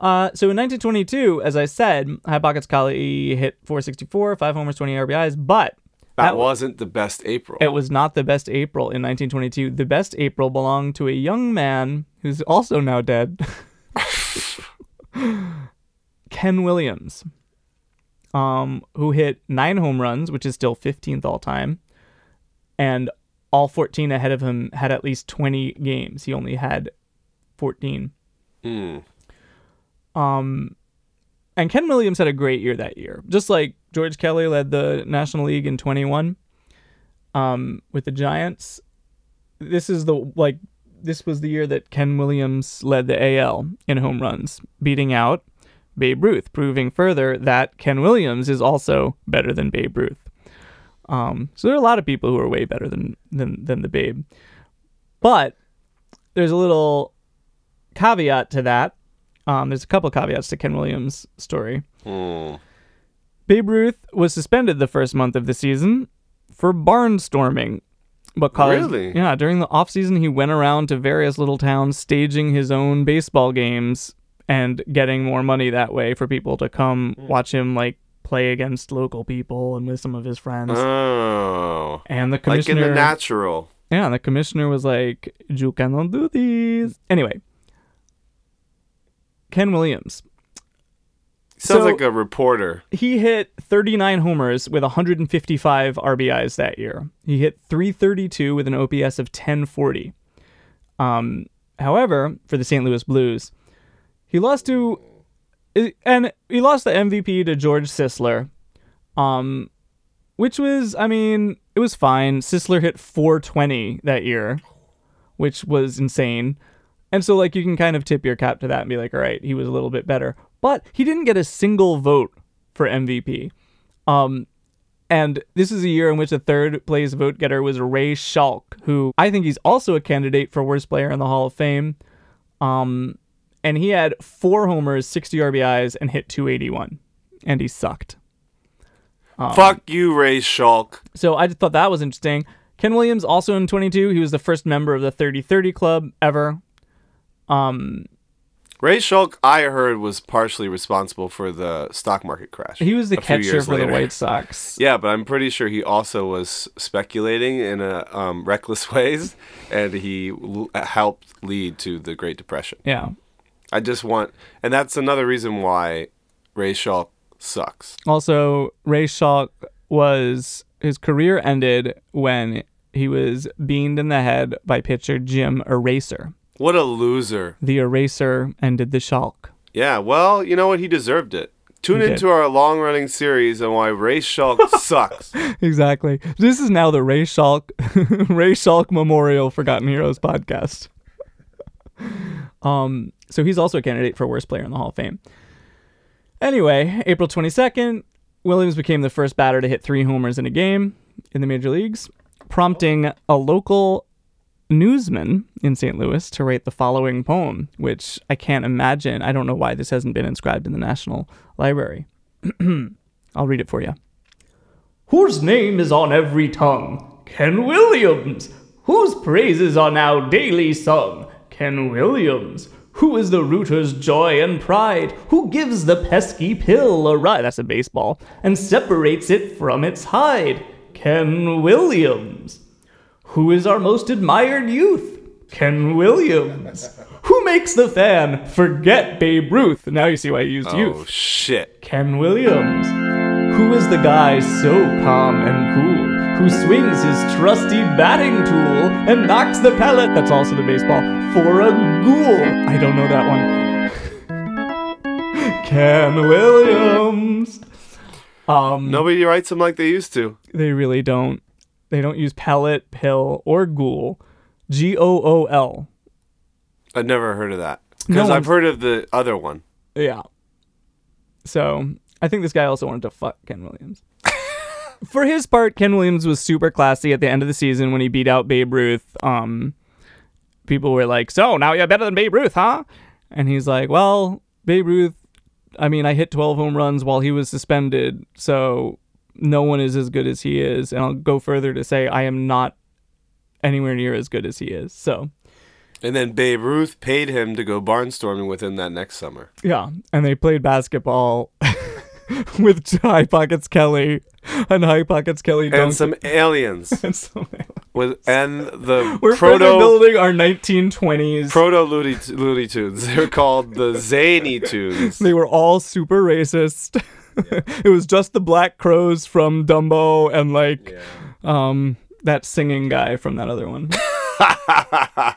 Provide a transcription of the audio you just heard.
Uh, so in 1922, as I said, High Pockets Kelly hit 464, five homers, 20 RBIs, but That, That- wasn't the best April. it was not the best April in 1922. The best April belonged to a young man who's also now dead, Ken Williams, um, who hit nine home runs, which is still 15th all time, and all 14 ahead of him had at least 20 games. He only had 14. Hmm. Um, and Ken Williams had a great year that year, just like George Kelly led the National League in 21 um, with the Giants. This is the like this was the year that Ken Williams led the AL in home runs, beating out Babe Ruth, proving further that Ken Williams is also better than Babe Ruth. Um, so there are a lot of people who are way better than than than the Babe, but there's a little caveat to that. Um, there's a couple caveats to Ken Williams' story. Hmm. Babe Ruth was suspended the first month of the season for barnstorming. Because, Really? Yeah, during the offseason, he went around to various little towns staging his own baseball games and getting more money that way for people to come watch him, like, play against local people and with some of his friends. Oh. and the commissioner, Like in the natural. yeah, the commissioner was like, You cannot do this. Anyway, Ken Williams. Sounds So- like a reporter. he hit 39 homers with 155 RBIs that year. He hit 332 with an OPS of 1040. Um, however, for the St. Louis Blues, he lost to and he lost the MVP to George Sisler. Um, which was, I mean, it was fine. Sisler hit 420 that year, which was insane. And so, like, you can kind of tip your cap to that and be like, all right, he was a little bit better. But he didn't get a single vote for MVP. Um, and this is a year in which the third place vote getter was Ray Schalk, who I think he's also a candidate for worst player in the Hall of Fame. Um, and he had four homers, 60 RBIs, and hit 281. And he sucked. Um, Fuck you, Ray Schalk. So I just thought that was interesting. Ken Williams also in 22, he was the first member of the 30-30 club ever. Um, Ray Schalk, I heard, was partially responsible for the stock market crash. he was the catcher for the. White Sox. Yeah, but I'm pretty sure he also was speculating in a um, reckless ways, and he l- helped lead to the Great Depression. Yeah. I just want, and that's another reason why Ray Schalk sucks. Also, Ray Schalk was his career ended when he was beamed in the head by pitcher Jim Eraser. What a loser. The Eraser ended the Schalk. Yeah, well, you know what? He deserved it. Tune into our long running series on why Ray Schalk sucks. Exactly. This is now the Ray Schalk Ray Schalk Memorial Forgotten Heroes podcast. um, so he's also a candidate for worst player in the Hall of Fame. Anyway, April 22nd, Williams became the first batter to hit three homers in a game in the major leagues, prompting a local newsman in St. Louis to write the following poem, which I can't imagine. I don't know why this hasn't been inscribed in the National Library. I'll read it for you whose name is on every tongue, Ken Williams, whose praises are now daily sung, Ken Williams, who is the rooter's joy and pride, who gives the pesky pill a ride, that's a baseball, and separates it from its hide, Ken Williams, who is our most admired youth, Ken Williams, who makes the fan forget Babe Ruth, now you see why I used youth. oh, shit. Ken Williams. Who is the guy so calm and cool, who swings his trusty batting tool and knocks the pellet, that's also the baseball, for a ghoul? I don't know that one. Ken Williams. Um, Nobody writes them like they used to. they really don't. They don't use pellet, pill, or ghoul. G O O L. I've never heard of that. No I've heard of the other one. Yeah. So I think this guy also wanted to fuck Ken Williams. For his part, Ken Williams was super classy at the end of the season when he beat out Babe Ruth. Um, people were like, "So now you're better than Babe Ruth, huh?" And he's like, "Well, Babe Ruth. I mean, I hit 12 home runs while he was suspended, so no one is as good as he is." And I'll go further to say, I am not anywhere near as good as he is. So And then Babe Ruth paid him to go barnstorming with him that next summer. Yeah, and they played basketball with High Pockets Kelly and High Pockets Kelly And some aliens and some- with and the We're proto building our 1920s. proto Looney, Looney Tunes. They were called the Zany Tunes. they were all super racist. it was just the black crows from Dumbo and like um that singing guy from that other one.